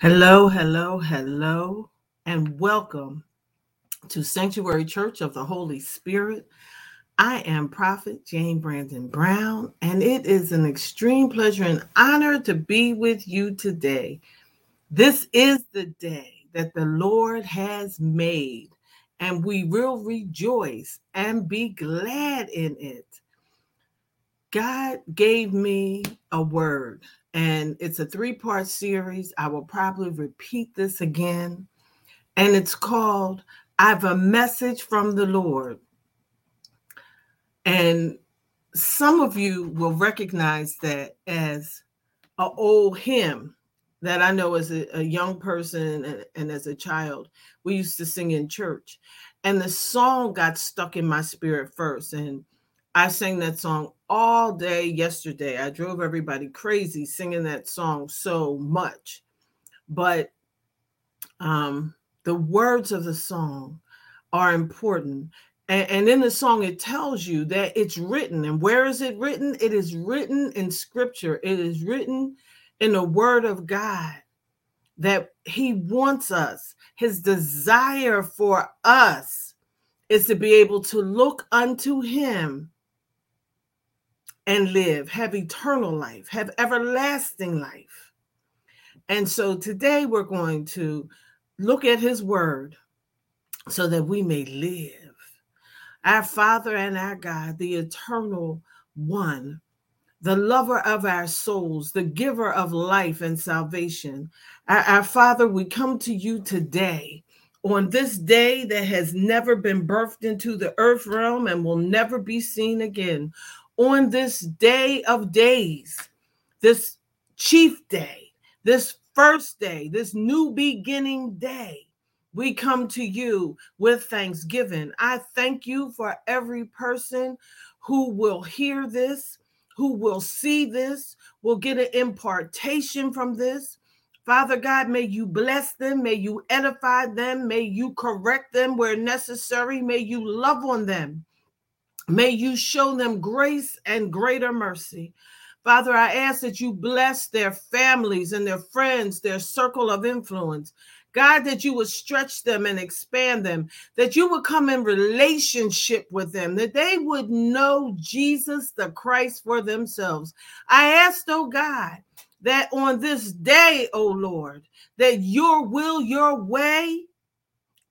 Hello, hello, hello, and welcome to Sanctuary Church of the Holy Spirit. I am Prophet Jane Brandon Brown, and it is an extreme pleasure and honor to be with you today. This is the day that the Lord has made, and we will rejoice and be glad in it. God gave me a word and it's a three part series. I will probably repeat this again. And it's called I've a Message from the Lord. And some of you will recognize that as an old hymn that I know as a, a young person and, and as a child, we used to sing in church. And the song got stuck in my spirit first. And I sang that song all day yesterday. I drove everybody crazy singing that song so much. But um, the words of the song are important. And, and in the song, it tells you that it's written. And where is it written? It is written in scripture, it is written in the word of God that He wants us. His desire for us is to be able to look unto Him and live, have eternal life, have everlasting life. And so today we're going to look at his word so that we may live. Our Father and our God, the eternal one, the lover of our souls, the giver of life and salvation. Our, our, Father, we come to you today on this day that has never been birthed into the earth realm and will never be seen again on this day of days, this chief day, this first day, this new beginning day, we come to you with thanksgiving. I thank you for every person who will hear this, who will see this, will get an impartation from this. Father God, may you bless them, may you edify them, may you correct them where necessary, may you love on them. May you show them grace and greater mercy. Father, I ask that you bless their families and their friends, their circle of influence. God, that you would stretch them and expand them, that you would come in relationship with them, that they would know Jesus the Christ for themselves. I ask, oh God, that on this day, oh Lord, that your will, your way,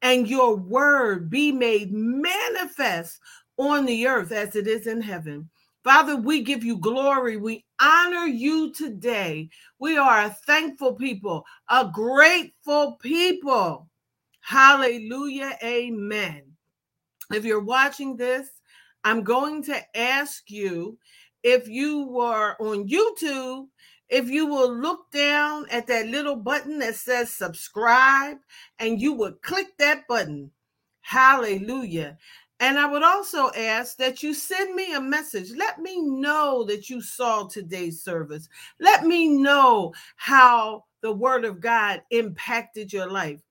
and your word be made manifest on the earth as it is in heaven. Father, we give you glory. We honor you today. We are a thankful people, a grateful people. Hallelujah. Amen. If you're watching this, I'm going to ask you if you were on YouTube, if you will look down at that little button that says subscribe and you would click that button. Hallelujah. And I would also ask that you send me a message. Let me know that you saw today's service. Let me know how the word of God impacted your life.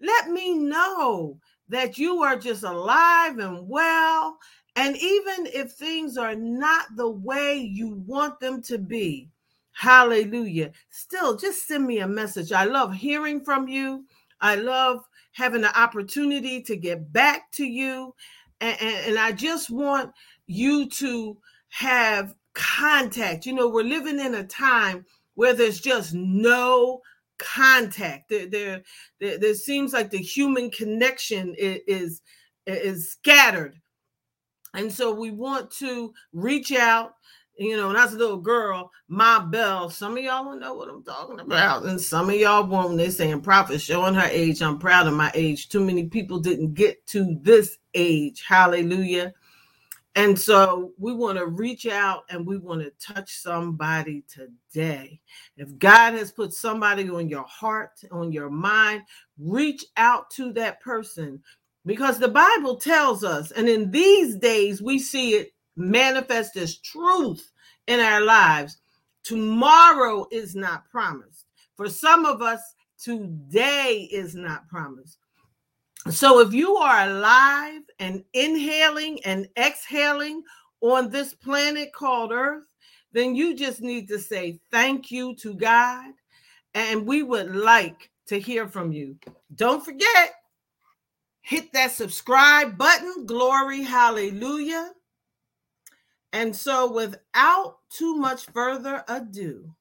Let me know that you are just alive and well. And even if things are not the way you want them to be, hallelujah, still just send me a message. I love hearing from you. I love having the opportunity to get back to you and, and, I just want you to have contact. You know, we're living in a time where there's just no contact. There, there, there, there seems like the human connection is, is, is scattered. And so we want to reach out you know, when I was a little girl, my bell, some of y'all will know what I'm talking about, and some of y'all won't. They're saying prophet showing her age. I'm proud of my age. Too many people didn't get to this age. Hallelujah. And so we want to reach out and we want to touch somebody today. If God has put somebody on your heart, on your mind, reach out to that person because the Bible tells us, and in these days we see it manifest as truth in our lives. Tomorrow is not promised. For some of us, today is not promised. So if you are alive and inhaling and exhaling on this planet called Earth, then you just need to say thank you to God and we would like to hear from you. Don't forget, hit that subscribe button. Glory, hallelujah. And so, without too much further ado,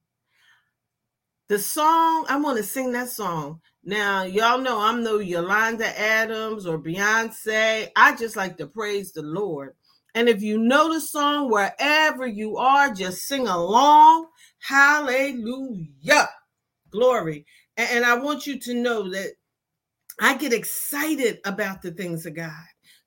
the song, I want to sing that song. Now, y'all know I'm no Yolanda Adams or Beyonce. I just like to praise the Lord. And if you know the song, wherever you are, just sing along. Hallelujah. Glory. And, I want you to know that I get excited about the things of God.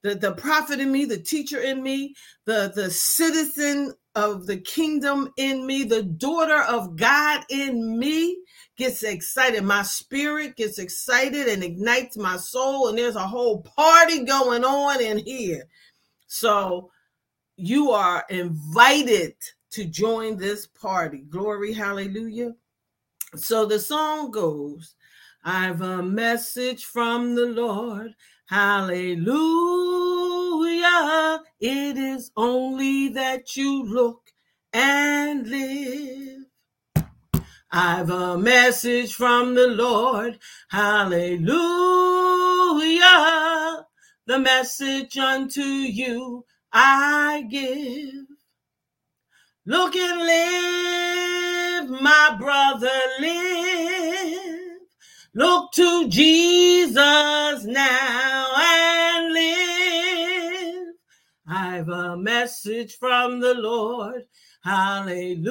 The, the prophet in me, the teacher in me, the, the citizen of the kingdom in me, the daughter of God in me gets excited. My spirit gets excited and ignites my soul, and there's a whole party going on in here. So you are invited to join this party. Glory, hallelujah. So the song goes I've a message from the Lord. Hallelujah. It is only that you look and live. I've a message from the Lord. Hallelujah. The message unto you I give. Look and live, my brother, live. Look to Jesus now and live. I've a message from the Lord. Hallelujah.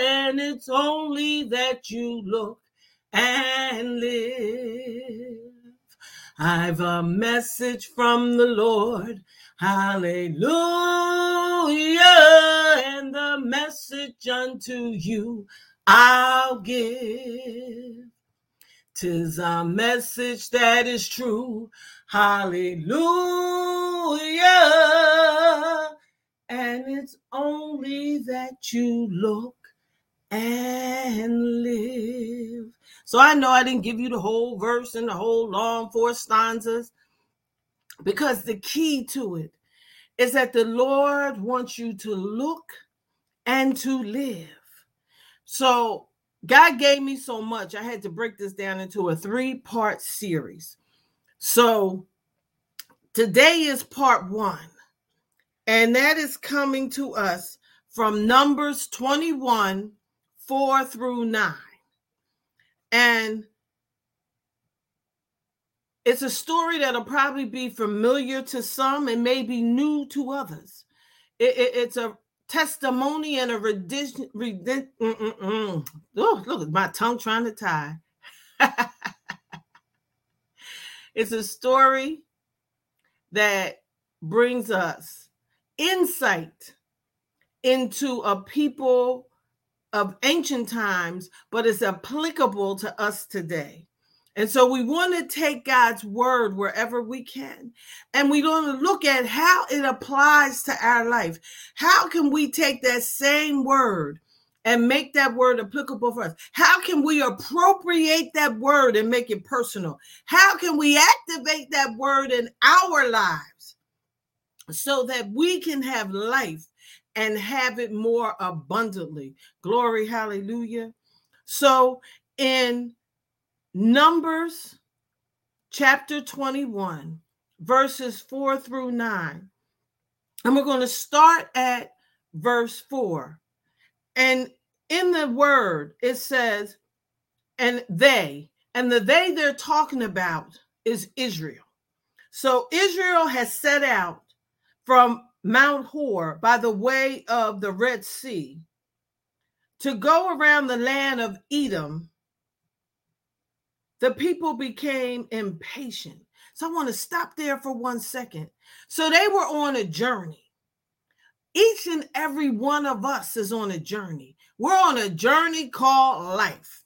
And it's only that you look and live. I've a message from the Lord. Hallelujah. And the message unto you I'll give. Tis a message that is true. Hallelujah. And it's only that you look and live. So I know I didn't give you the whole verse and the whole long four stanzas because the key to it is that the Lord wants you to look and to live. So God gave me so much, I had to break this down into a three part series. So today is part one, and that is coming to us from Numbers 21 4 through 9. And it's a story that'll probably be familiar to some and maybe new to others. It, it, it's a testimony and a redemption. Redemption oh, look at my tongue trying to tie. it's a story that brings us insight into a people of ancient times, but it's applicable to us today. And so we want to take God's word wherever we can. And we want to look at how it applies to our life. How can we take that same word and make that word applicable for us? How can we appropriate that word and make it personal? How can we activate that word in our lives so that we can have life and have it more abundantly? Glory, hallelujah. So in Numbers chapter 21, verses 4 through 9. And we're going to start at verse 4. And in the word, it says, and they, and the they they're talking about is Israel. So Israel has set out from Mount Hor by the way of the Red Sea to go around the land of Edom the people became impatient. So I want to stop there for one second. So they were on a journey. Each and every one of us is on a journey. We're on a journey called life.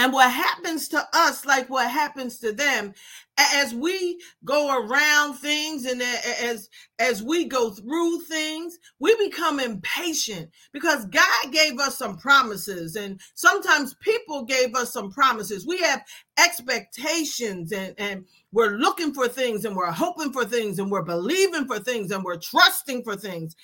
And what happens to us, like what happens to them, as we go around things and as as we go through things, we become impatient because God gave us some promises, and sometimes people gave us some promises. We have expectations, and and we're looking for things, and we're hoping for things, and we're believing for things, and we're trusting for things,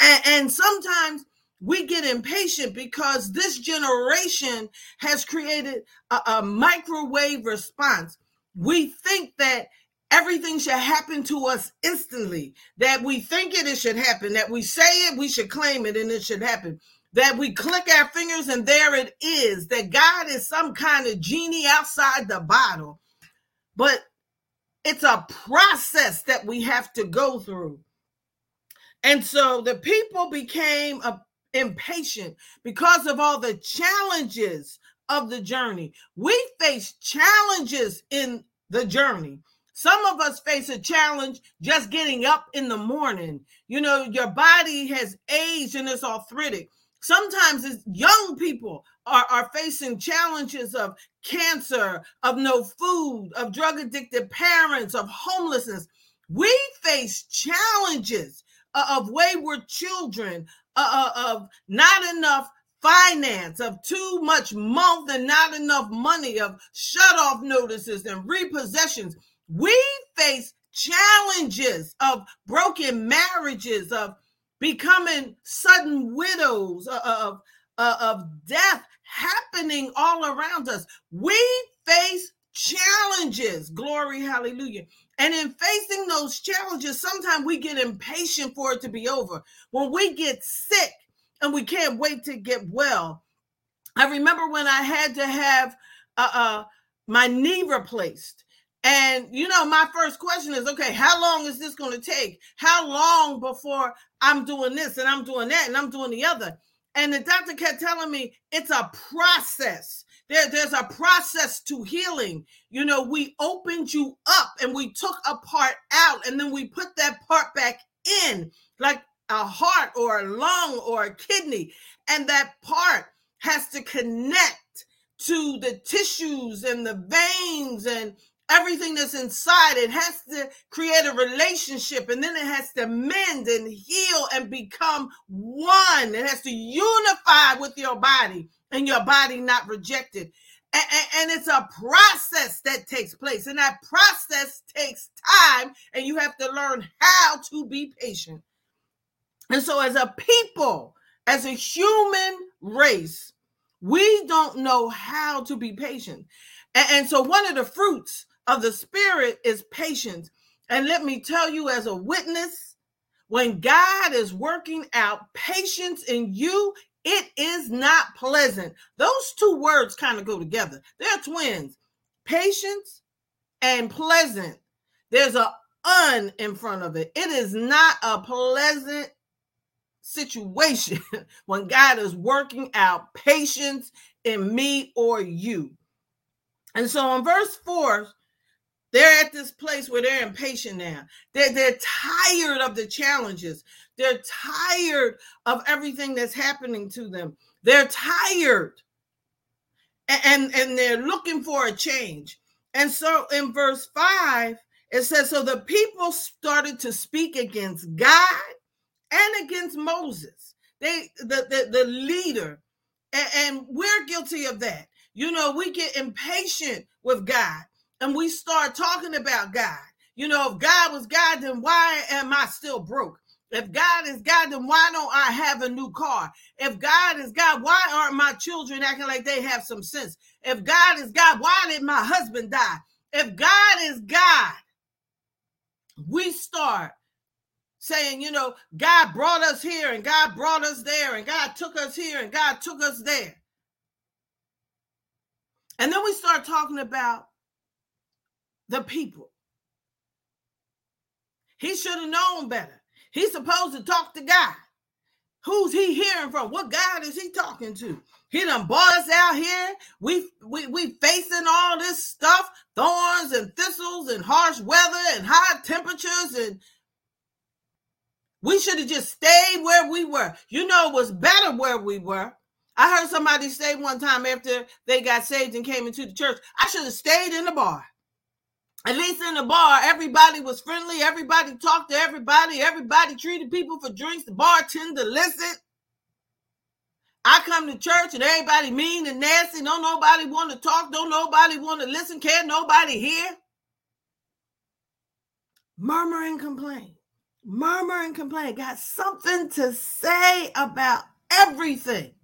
and, and sometimes we get impatient because this generation has created a, a microwave response. We think that everything should happen to us instantly, that we think it, it should happen, that we say it, we should claim it, and it should happen. That we click our fingers and there it is, that God is some kind of genie outside the bottle. But it's a process that we have to go through. And so the people became a, impatient because of all the challenges of the journey. We face challenges in the journey. Some of us face a challenge just getting up in the morning. You know, your body has aged and it's arthritic. Sometimes it's young people are, are facing challenges of cancer, of no food, of drug addicted parents, of homelessness. We face challenges uh, of wayward children, uh, uh, of not enough finance, of too much month and not enough money, of shut off notices and repossessions. We face challenges of broken marriages, of becoming sudden widows, uh, uh, of, of death happening all around us. We face challenges. Glory, hallelujah. And in facing those challenges, sometimes we get impatient for it to be over. When we get sick and we can't wait to get well. I remember when I had to have uh, uh, my knee replaced. And you know, my first question is okay, how long is this going to take? How long before I'm doing this and I'm doing that and I'm doing the other? And the doctor kept telling me it's a process. There, there's a process to healing. You know, we opened you up and we took a part out and then we put that part back in, like a heart or a lung or a kidney. And that part has to connect to the tissues and the veins and everything that's inside. It has to create a relationship and then it has to mend and heal and become one. It has to unify with your body and your body not rejected. And, and, and, it's a process that takes place, and that process takes time, and you have to learn how to be patient. And so, as a people, as a human race, we don't know how to be patient. And, and so, one of the fruits of the Spirit is patience. And let me tell you, as a witness, when God is working out patience in you, it is not pleasant. Those two words kind of go together. They're twins. Patience and pleasant. There's a un in front of it. It is not a pleasant situation when God is working out patience in me or you. And so in verse 4, they're at this place where they're impatient now. They're, they're tired of the challenges. They're tired of everything that's happening to them. They're tired. And, and, and they're looking for a change. And so in verse 5, it says, So the people started to speak against God and against Moses. They the, the, the leader. And, and we're guilty of that. You know, we get impatient with God and we start talking about God. You know, if God was God, then why am I still broke? If God is God, then why don't I have a new car? If God is God, why aren't my children acting like they have some sense? If God is God, why did my husband die? If God is God, we start saying, you know, God brought us here and God brought us there and God took us here and God took us there. And then we start talking about the people. He should have known better. He's supposed to talk to God. Who's he hearing from? What God is he talking to? He done brought us out here. We we we facing all this stuff, thorns and thistles and harsh weather and high temperatures and we should have just stayed where we were. You know, it was better where we were. I heard somebody say one time after they got saved and came into the church, I should have stayed in the bar at least in the bar, everybody was friendly. Everybody talked to everybody. Everybody treated people for drinks. The bartender listened. I come to church and everybody mean and nasty. Don't nobody want to talk. Don't nobody want to listen. Can't nobody hear. Murmur and complain. Murmur and complain. Got something to say about everything.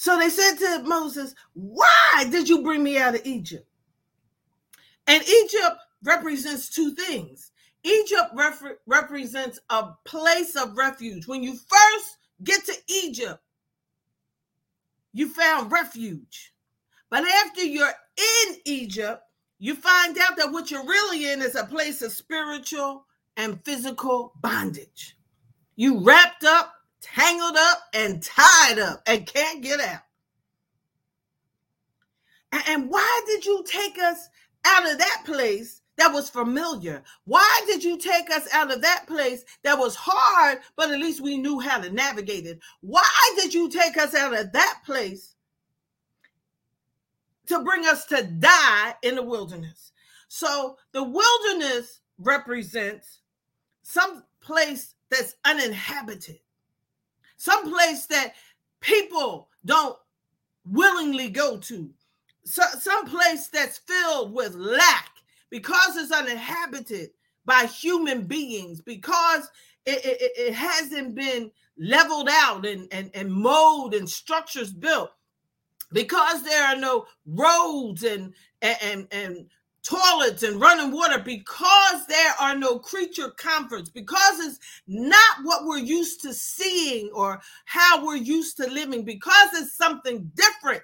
So they said to Moses, Why did you bring me out of Egypt? And Egypt represents two things. Egypt refer- represents a place of refuge. When you first get to Egypt, you found refuge. But after you're in Egypt, you find out that what you're really in is a place of spiritual and physical bondage. You wrapped up, tangled up, and tied up and can't get out. And why did you take us out of that place that was familiar? Why did you take us out of that place that was hard, but at least we knew how to navigate it? Why did you take us out of that place to bring us to die in the wilderness? So the wilderness represents some place that's uninhabited, some place that people don't willingly go to, so, some place that's filled with lack because it's uninhabited by human beings, because it, it, it hasn't been leveled out and, and, and mode and structures built, because there are no roads and, and, and toilets and running water because there are no creature comforts because it's not what we're used to seeing or how we're used to living because it's something different.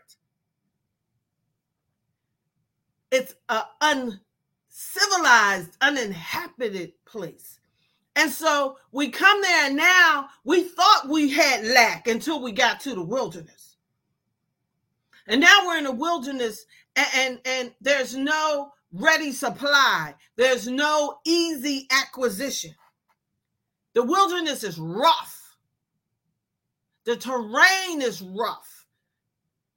It's an uncivilized uninhabited place. And so we come there and now we thought we had lack until we got to the wilderness. And now we're in the wilderness and, and, and there's no ready supply. There's no easy acquisition. The wilderness is rough. The terrain is rough.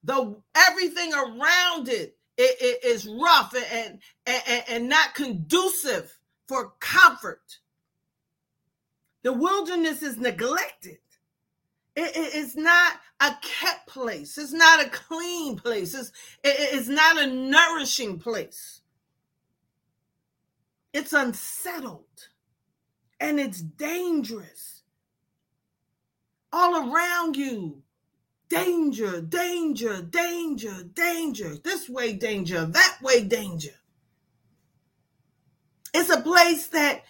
The everything around it, it, it is rough and, and, and not conducive for comfort. The wilderness is neglected. It, it, it's not a kept place. It's not a clean place. It's, it, it's not a nourishing place. It's unsettled and it's dangerous. All around you, danger, danger, danger, danger. This way, danger, that way, danger. It's a place that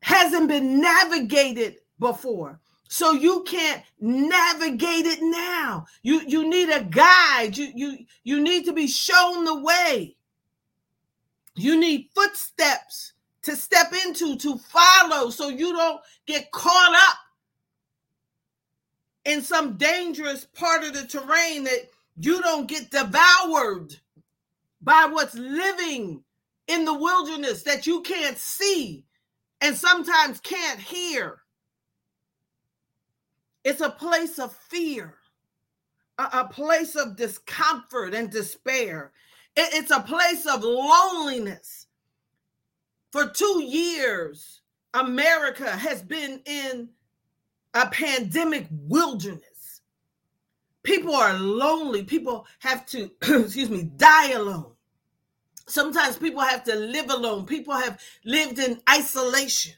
hasn't been navigated before. So you can't navigate it now. You you need a guide. You you you need to be shown the way. You need footsteps to step into, to follow, so you don't get caught up in some dangerous part of the terrain that you don't get devoured by what's living in the wilderness that you can't see and sometimes can't hear. It's a place of fear, a, a place of discomfort and despair. It's a place of loneliness. For two years, America has been in a pandemic wilderness. People are lonely. People have to, excuse me, die alone. Sometimes people have to live alone. People have lived in isolation.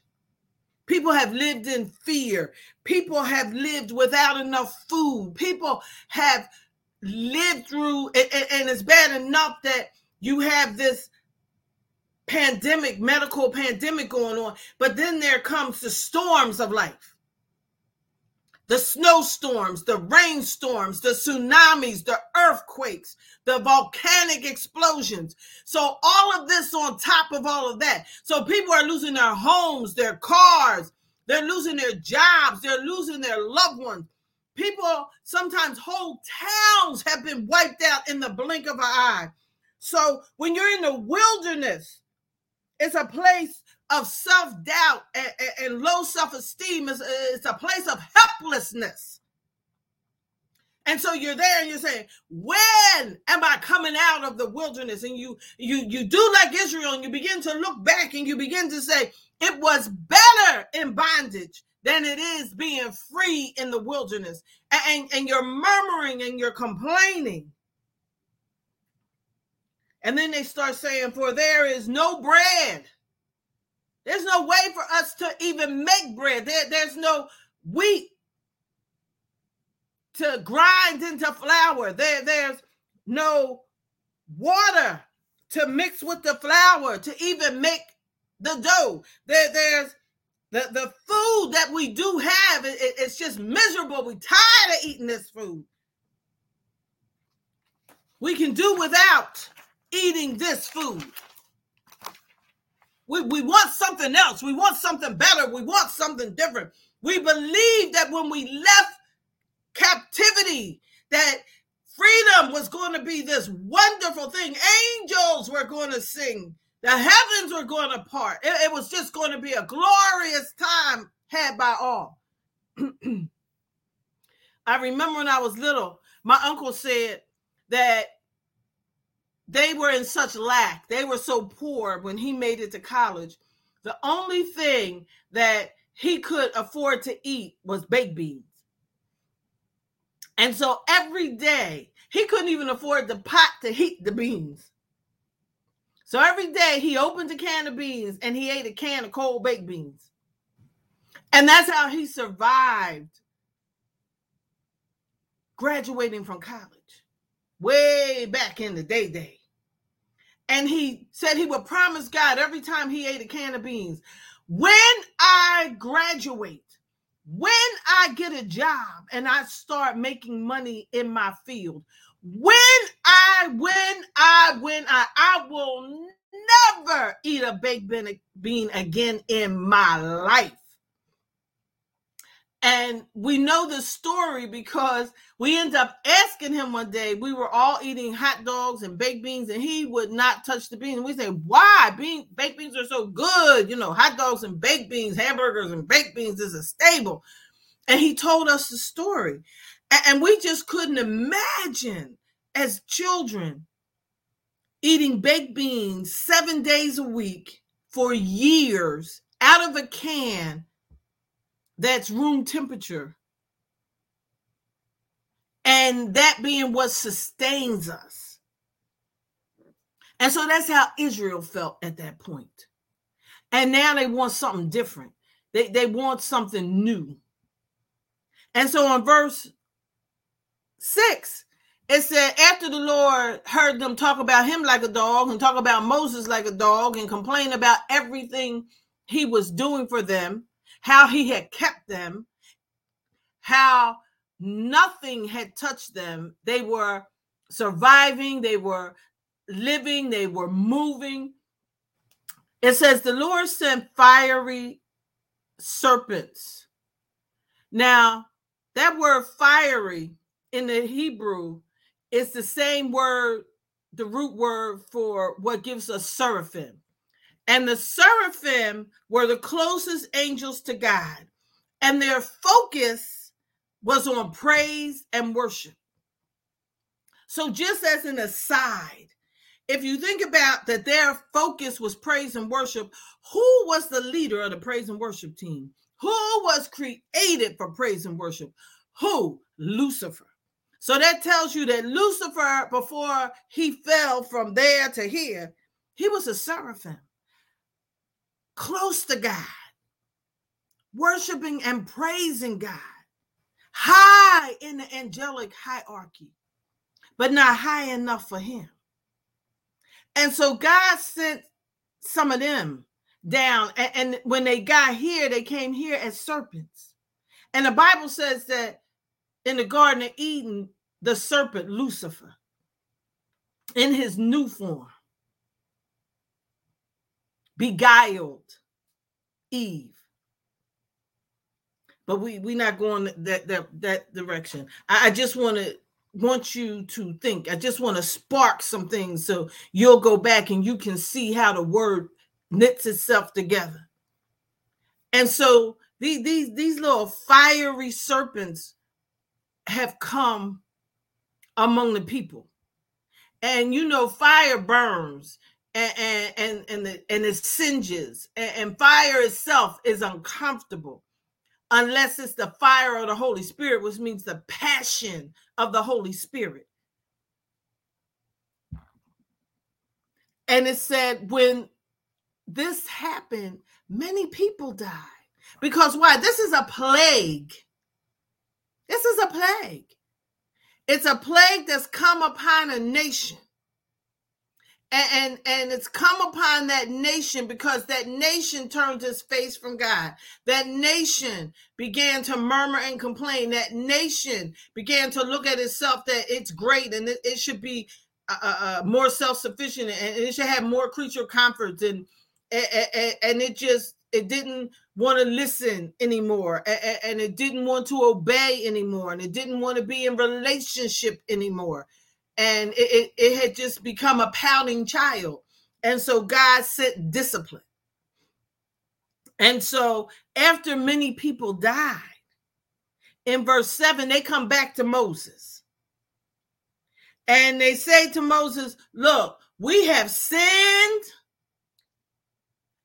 People have lived in fear. People have lived without enough food. People have lived through, and, and it's bad enough that you have this pandemic, medical pandemic going on, but then there comes the storms of life the snowstorms, the rainstorms, the tsunamis, the earthquakes, the volcanic explosions. So, all of this on top of all of that. So, people are losing their homes, their cars, they're losing their jobs, they're losing their loved ones. People, sometimes whole towns have been wiped out in the blink of an eye. So when you're in the wilderness, it's a place of self doubt and, and, and, low self esteem. It's, it's a place of helplessness. And so you're there and you're saying, when am I coming out of the wilderness? And you you you do like Israel and you begin to look back and you begin to say, it was better in bondage than it is being free in the wilderness. And, and you're murmuring and you're complaining. And then they start saying, For there is no bread. There's no way for us to even make bread. There, there's no wheat to grind into flour. There, there's no water to mix with the flour to even make the dough. There, there's the, the food that we do have, it, it's just miserable. We're tired of eating this food. We can do without eating this food. We, we want something else. We want something better. We want something different. We believe that when we left captivity, that freedom was going to be this wonderful thing. Angels were going to sing. The heavens were going to part. It, it was just going to be a glorious time had by all. I remember when I was little, my uncle said that they were in such lack. They were so poor when he made it to college. The only thing that he could afford to eat was baked beans. And so every day, he couldn't even afford the pot to heat the beans. So every day he opened a can of beans and he ate a can of cold baked beans. And that's how he survived graduating from college way back in the day day. And he said he would promise God every time he ate a can of beans, when I graduate, when I get a job and I start making money in my field, when I, when I, when I, I will never eat a baked bean again in my life. And we know the story because we end up asking him one day. We were all eating hot dogs and baked beans, and he would not touch the beans. We say, "Why? Bean baked beans are so good. You know, hot dogs and baked beans, hamburgers and baked beans is a staple." And he told us the story, and we just couldn't imagine as children eating baked beans seven days a week for years out of a can that's room temperature. And that being what sustains us. And so that's how Israel felt at that point. And now they want something different. They, they want something new. And so on verse six, it said, after the Lord heard them talk about him like a dog and talk about Moses like a dog and complain about everything he was doing for them, how he had kept them, how nothing had touched them. They were surviving, they were living, they were moving. It says, The Lord sent fiery serpents. Now, that word fiery in the Hebrew is the same word, the root word for what gives us seraphim. And the seraphim were the closest angels to God, and their focus was on praise and worship. So, just as an aside, if you think about that, their focus was praise and worship, who was the leader of the praise and worship team? Who was created for praise and worship? Who? Lucifer. So that tells you that Lucifer, before he fell from there to here, he was a seraphim close to God, worshiping and praising God, high in the angelic hierarchy, but not high enough for him. And so God sent some of them down. And, and, when they got here, they came here as serpents. And the Bible says that in the Garden of Eden, the serpent Lucifer, in his new form, beguiled Eve. But we we not going that that that direction. I, I just want to want you to think. I just want to spark some things so you'll go back and you can see how the word knits itself together. And so these these these little fiery serpents have come among the people. And you know, fire burns and and and and, the, and it singes and, and fire itself is uncomfortable unless it's the fire of the holy spirit which means the passion of the holy spirit and it said when this happened, many people died. Because why? This is a plague. This is a plague. It's a plague that's come upon a nation and, and and it's come upon that nation because that nation turned its face from God. That nation began to murmur and complain. That nation began to look at itself that it's great and it, it should be uh, uh, uh more self-sufficient and it should have more creature comforts and and, and it just it didn't want to listen anymore and, and it didn't want to obey anymore and it didn't want to be in relationship anymore and it, it, it had just become a pouting child. And so God sent discipline. And so after many people died, in verse 7, they come back to Moses. And they say to Moses, Look, we have sinned.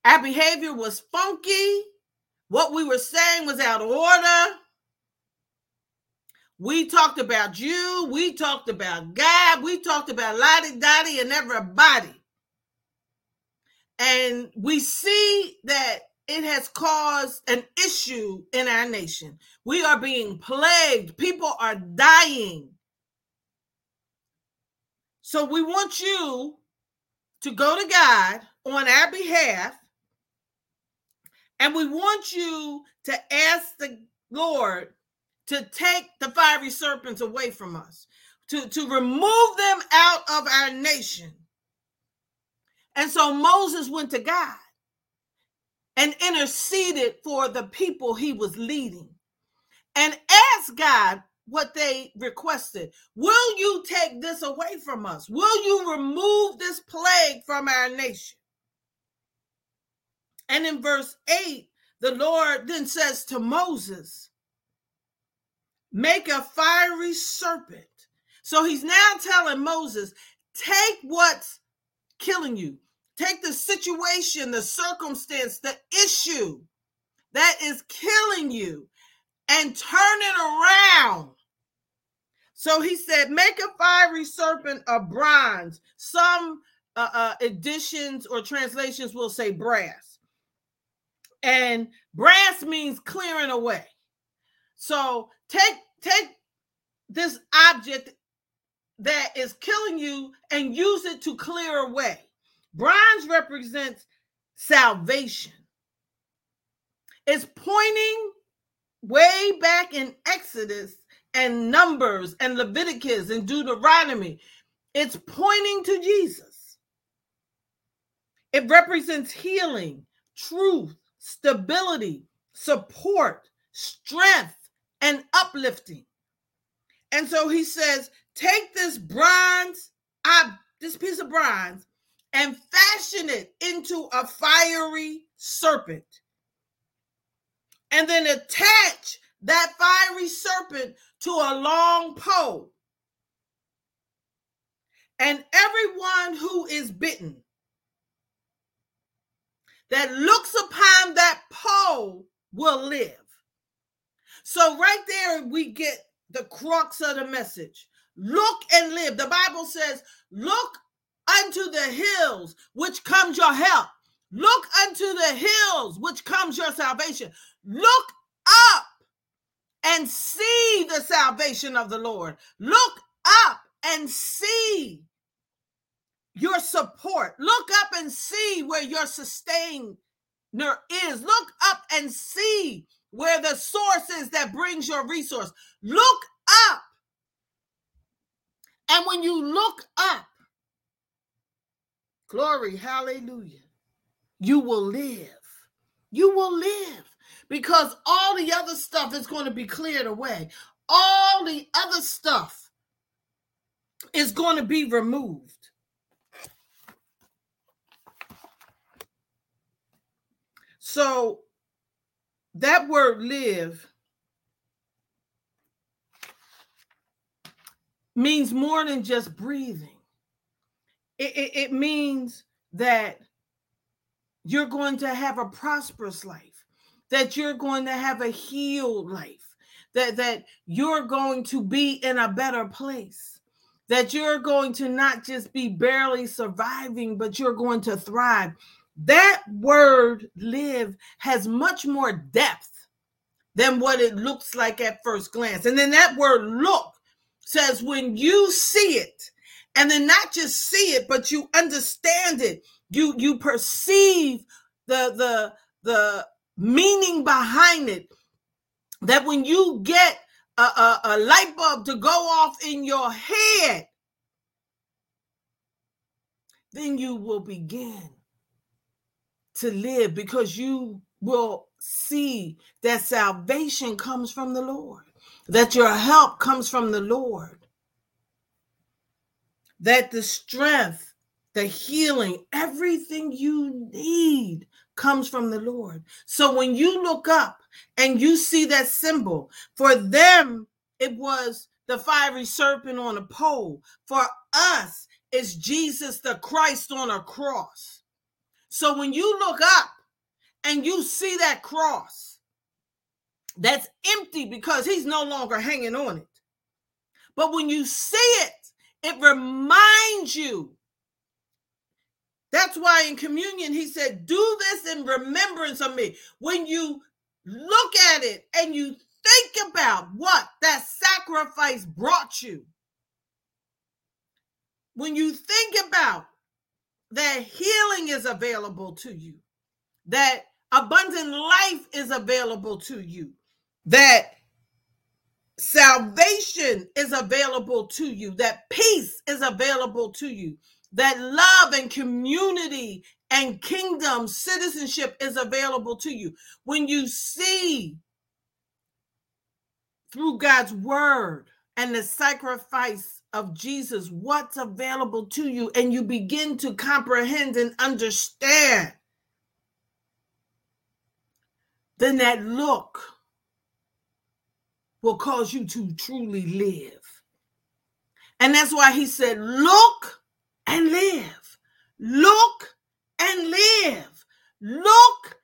Our behavior was funky. What we were saying was out of order. We talked about you. We talked about God. We talked about Lottie Dottie and everybody. And we see that it has caused an issue in our nation. We are being plagued. People are dying. So we want you to go to God on our behalf. And we want you to ask the Lord to take the fiery serpents away from us, to, to remove them out of our nation. And so Moses went to God and interceded for the people he was leading and asked God what they requested. Will you take this away from us? Will you remove this plague from our nation? And in verse 8, the Lord then says to Moses, make a fiery serpent. So he's now telling Moses, take what's killing you, take the situation, the circumstance, the issue that is killing you, and turn it around. So he said, make a fiery serpent of bronze. Some uh, uh, editions or translations will say brass. And brass means clearing away. So take take this object that is killing you and use it to clear away. Bronze represents salvation. It's pointing way back in Exodus and Numbers and Leviticus and Deuteronomy. It's pointing to Jesus. It represents healing, truth, stability, support, strength, and uplifting. And so he says, take this bronze, uh, this piece of bronze, and fashion it into a fiery serpent. And then attach that fiery serpent to a long pole. And everyone who is bitten that looks upon that pole will live. So, right there, we get the crux of the message. Look and live. The Bible says, Look unto the hills, which comes your help. Look unto the hills, which comes your salvation. Look up and see the salvation of the Lord. Look up and see your support. Look up and see where your sustainer is. Look up and see where the source is that brings your resource. Look up. And when you look up, glory, hallelujah, you will live. You will live because all the other stuff is going to be cleared away. All the other stuff is going to be removed. So that word live means more than just breathing. It, it, it, means that you're going to have a prosperous life, that you're going to have a healed life, that, that you're going to be in a better place, that you're going to not just be barely surviving, but you're going to thrive. That word live has much more depth than what it looks like at first glance. And then that word look says when you see it, and then not just see it, but you understand it, you you perceive the the the meaning behind it. That when you get a, a, a light bulb to go off in your head, then you will begin to live because you will see that salvation comes from the Lord, that your help comes from the Lord, that the strength, the healing, everything you need comes from the Lord. So when you look up and you see that symbol, for them, it was the fiery serpent on a pole. For us, it's Jesus the Christ on a cross. So when you look up and you see that cross that's empty because he's no longer hanging on it. But when you see it, it reminds you. That's why in communion he said, Do this in remembrance of me. When you look at it and you think about what that sacrifice brought you, when you think about that healing is available to you, that abundant life is available to you, that salvation is available to you, that peace is available to you, that love and community and kingdom citizenship is available to you. When you see through God's word and the sacrifice of Jesus what's available to you, and you begin to comprehend and understand then that look will cause you to truly live. And that's why he said, Look and live. Look and live. Look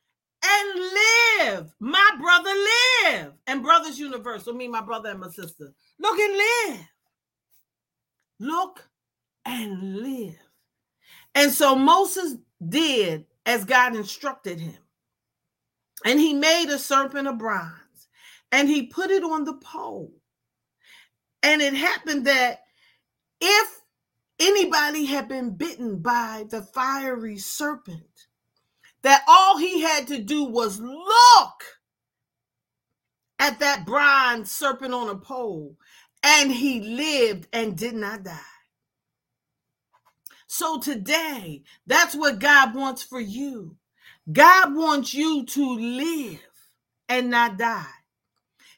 and live. My brother, live. And Brothers Universal, me, my brother, and my sister. Look and live. Look and live. And so Moses did as God instructed him. And he made a serpent of bronze and he put it on the pole. And it happened that if anybody had been bitten by the fiery serpent, that all he had to do was look at that bronze serpent on a pole and he lived and did not die. So today, that's what God wants for you. God wants you to live and not die.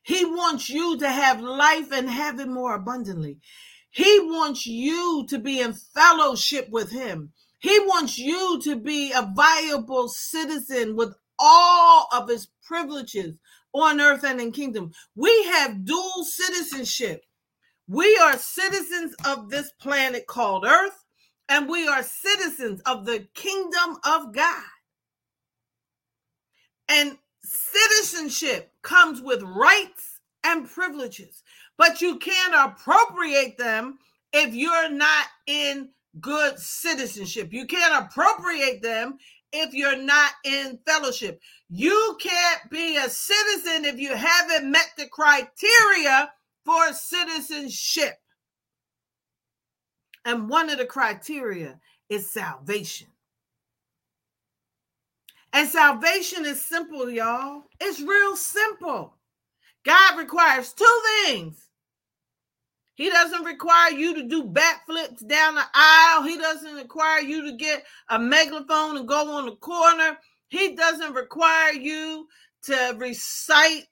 He wants you to have life and have it more abundantly. He wants you to be in fellowship with Him. He wants you to be a viable citizen with all of His privileges on earth and in kingdom. We have dual citizenship. We are citizens of this planet called earth, and we are citizens of the kingdom of God. And citizenship comes with rights and privileges, but you can't appropriate them if you're not in good citizenship. You can't appropriate them if you're not in fellowship. You can't be a citizen if you haven't met the criteria for citizenship. And one of the criteria is salvation. And salvation is simple, y'all. It's real simple. God requires two things. He doesn't require you to do backflips down the aisle. He doesn't require you to get a megaphone and go on the corner. He doesn't require you to recite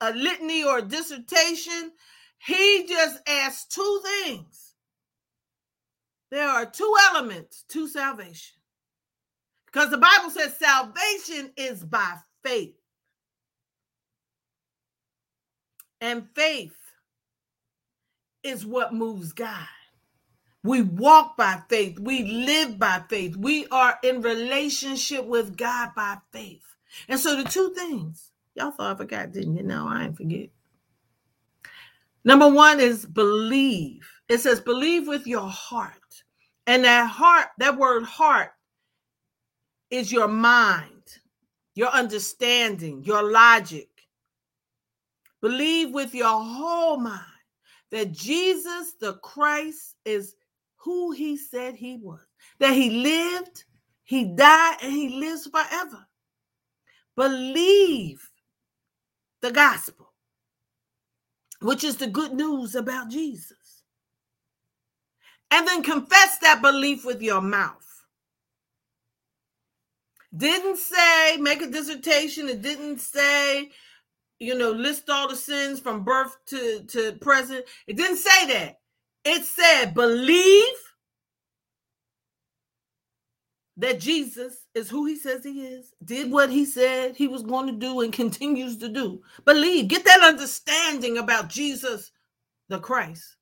a litany or a dissertation. He just asks two things. There are two elements to salvation because the Bible says salvation is by faith. And faith is what moves God. We walk by faith. We live by faith. We are in relationship with God by faith. And so the two things, y'all thought I forgot, didn't you? No, I ain't forget. Number one is believe. It says believe with your heart. And that heart, that word heart is your mind, your understanding, your logic. Believe with your whole mind that Jesus the Christ is who he said he was, that he lived, he died, and he lives forever. Believe the gospel, which is the good news about Jesus. And then confess that belief with your mouth. Didn't say make a dissertation, it didn't say you know, list all the sins from birth to, to present. It didn't say that. It said, believe that Jesus is who he says he is, did what he said he was going to do, and continues to do. Believe, get that understanding about Jesus the Christ.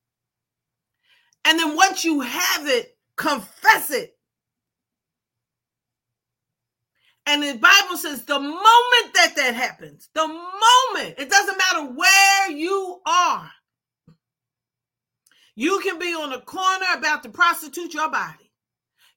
And then once you have it, confess it And the Bible says the moment that that happens, the moment, it doesn't matter where you are, you can be on a corner about to prostitute your body.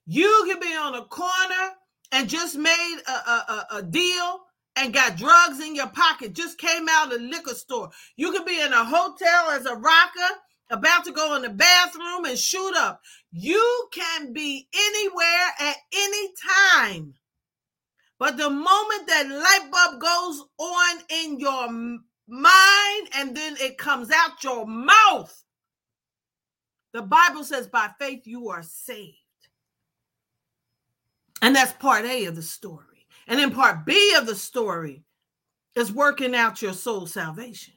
You can be on a corner and just made a, a, a, deal and got drugs in your pocket, just came out of the liquor store. You can be in a hotel as a rocker, about to go in the bathroom and shoot up. You can be anywhere at any time but the moment that light bulb goes on in your mind and then it comes out your mouth, the Bible says by faith you are saved. And that's part A of the story. And then part B of the story is working out your soul salvation.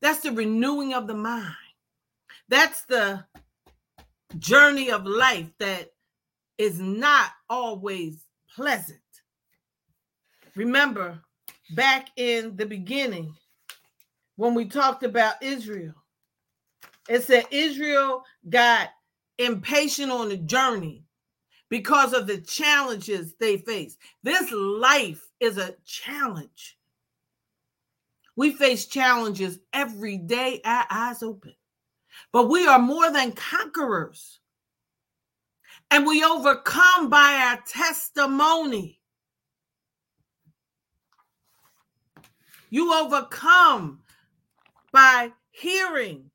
That's the renewing of the mind. That's the journey of life that is not always pleasant. Remember, back in the beginning, when we talked about Israel, it said Israel got impatient on the journey because of the challenges they face. This life is a challenge. We face challenges every day, our eyes open. But we are more than conquerors. And we overcome by our testimony. You overcome by hearing.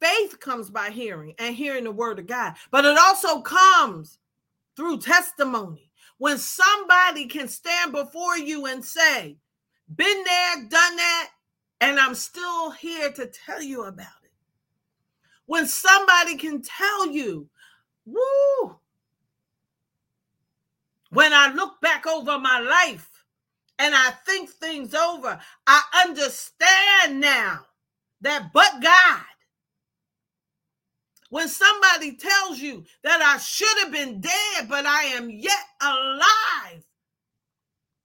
Faith comes by hearing and hearing the word of God, but it also comes through testimony. When somebody can stand before you and say, Been there, done that, and I'm still here to tell you about it. When somebody can tell you, Woo, when I look back over my life, and I think things over, I understand now that but God. When somebody tells you that I should have been dead, but I am yet alive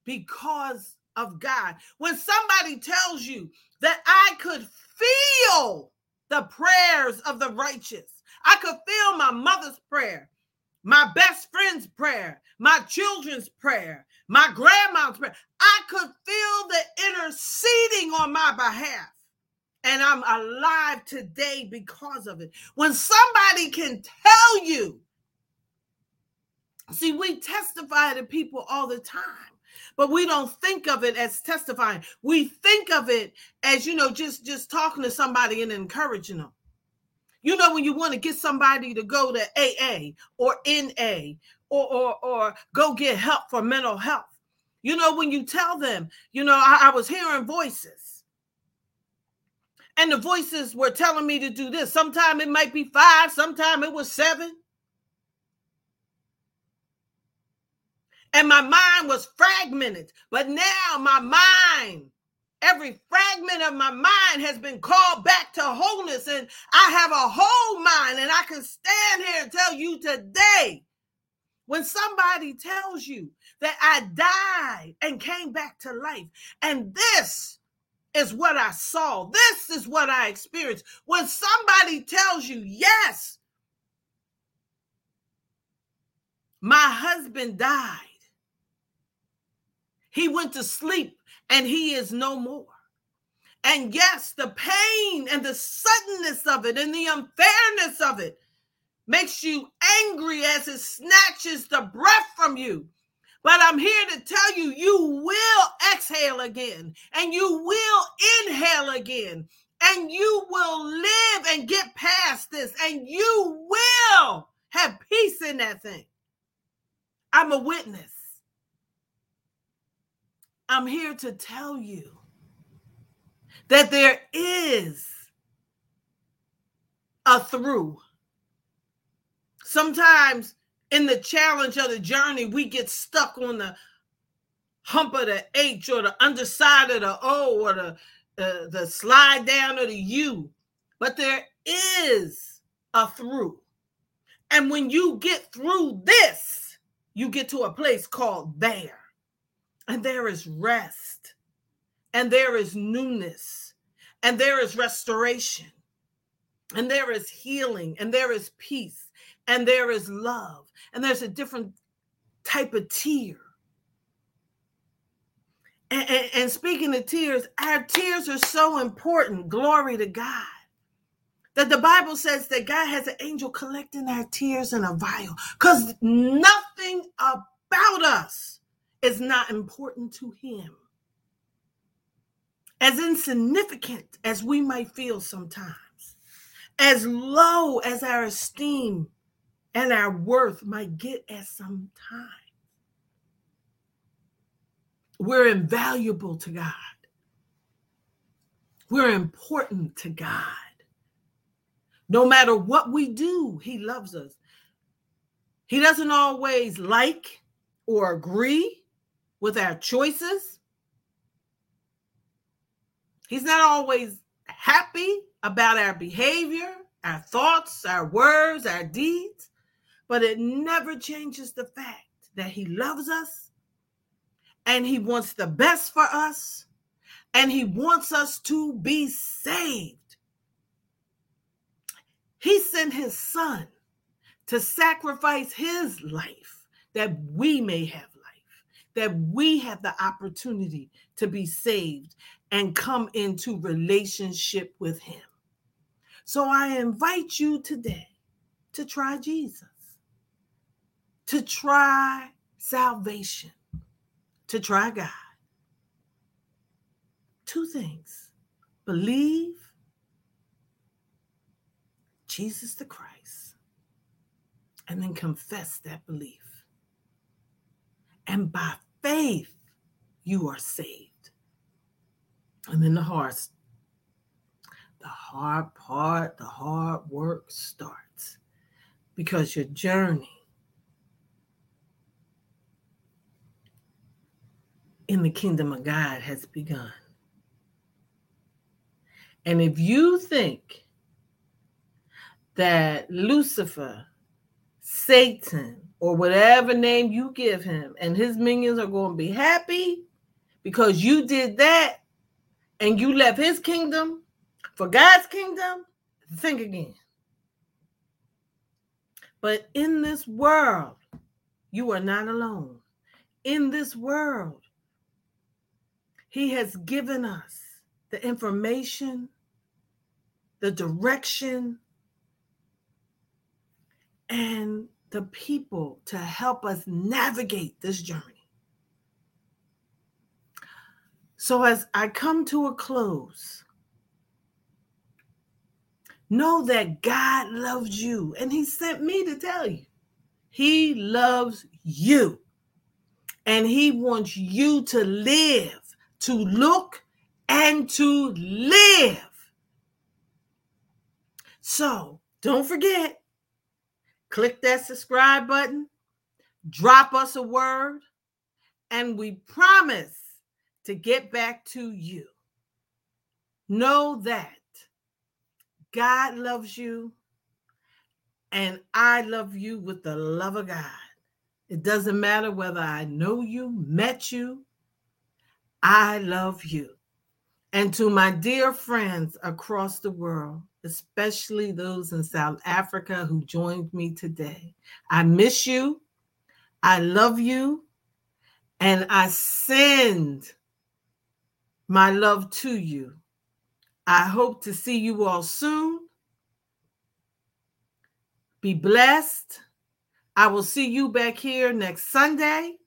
because of God. When somebody tells you that I could feel the prayers of the righteous, I could feel my mother's prayer, my best friend's prayer, my children's prayer, my grandma's prayer. I could feel the interceding on my behalf. And I'm alive today because of it. When somebody can tell you, see, we testify to people all the time but we don't think of it as testifying we think of it as you know just just talking to somebody and encouraging them you know when you want to get somebody to go to aa or na or or, or go get help for mental health you know, when you tell them, you know, I, I was hearing voices. And the voices were telling me to do this. Sometime it might be five, sometime it was seven. And my mind was fragmented. But now my mind, every fragment of my mind has been called back to wholeness. And I have a whole mind. And I can stand here and tell you today when somebody tells you that I died and came back to life, and this is what I saw, this is what I experienced. When somebody tells you, yes, my husband died, he went to sleep and he is no more. And yes, the pain and the suddenness of it and the unfairness of it makes you angry as it snatches the breath from you. But I'm here to tell you, you will exhale again and you will inhale again and you will live and get past this and you will have peace in that thing. I'm a witness. I'm here to tell you that there is a through. Sometimes in the challenge of the journey, we get stuck on the hump of the H or the underside of the O or the, uh, the slide down of the U. But there is a through. And when you get through this, you get to a place called there. And there is rest. And there is newness. And there is restoration. And there is healing. And there is peace. And there is love and there's a different type of tear. And, and, and, speaking of tears, our tears are so important. Glory to God. That the Bible says that God has an angel collecting our tears in a vial because nothing about us is not important to Him. As insignificant as we might feel sometimes, as low as our esteem and our worth might get at some time. We're invaluable to God. We're important to God. No matter what we do, He loves us. He doesn't always like or agree with our choices. He's not always happy about our behavior, our thoughts, our words, our deeds but it never changes the fact that he loves us and he wants the best for us and he wants us to be saved. He sent his son to sacrifice his life that we may have life, that we have the opportunity to be saved and come into relationship with him. So I invite you today to try Jesus to try salvation, to try God. Two things believe Jesus the Christ, and then confess that belief. And by faith, you are saved. And then the heart, the hard part, the hard work starts because your journey in the kingdom of God has begun. And if you think that Lucifer, Satan, or whatever name you give him, and his minions are going to be happy because you did that and you left his kingdom for God's kingdom, think again. But in this world, you are not alone. In this world, he has given us the information, the direction, and the people to help us navigate this journey. So, as I come to a close, know that God loves you and He sent me to tell you He loves you and He wants you to live to look and to live. So don't forget, click that subscribe button, drop us a word, and we promise to get back to you. Know that God loves you and I love you with the love of God. It doesn't matter whether I know you, met you, I love you. And to my dear friends across the world, especially those in South Africa who joined me today, I miss you. I love you. And I send my love to you. I hope to see you all soon. Be blessed. I will see you back here next Sunday.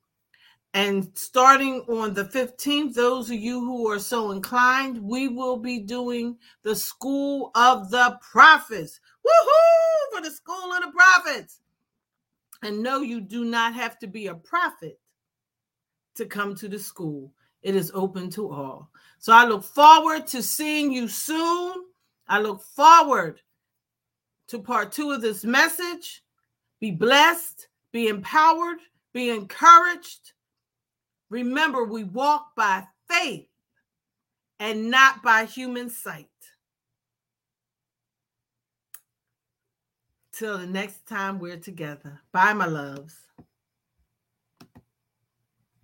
And starting on the 15th, those of you who are so inclined, we will be doing the School of the Prophets. Woohoo! For the School of the Prophets. And no, you do not have to be a prophet to come to the school. It is open to all. So I look forward to seeing you soon. I look forward to part two of this message. Be blessed, be empowered, be encouraged. Remember, we walk by faith and not by human sight. Till the next time we're together. Bye, my loves.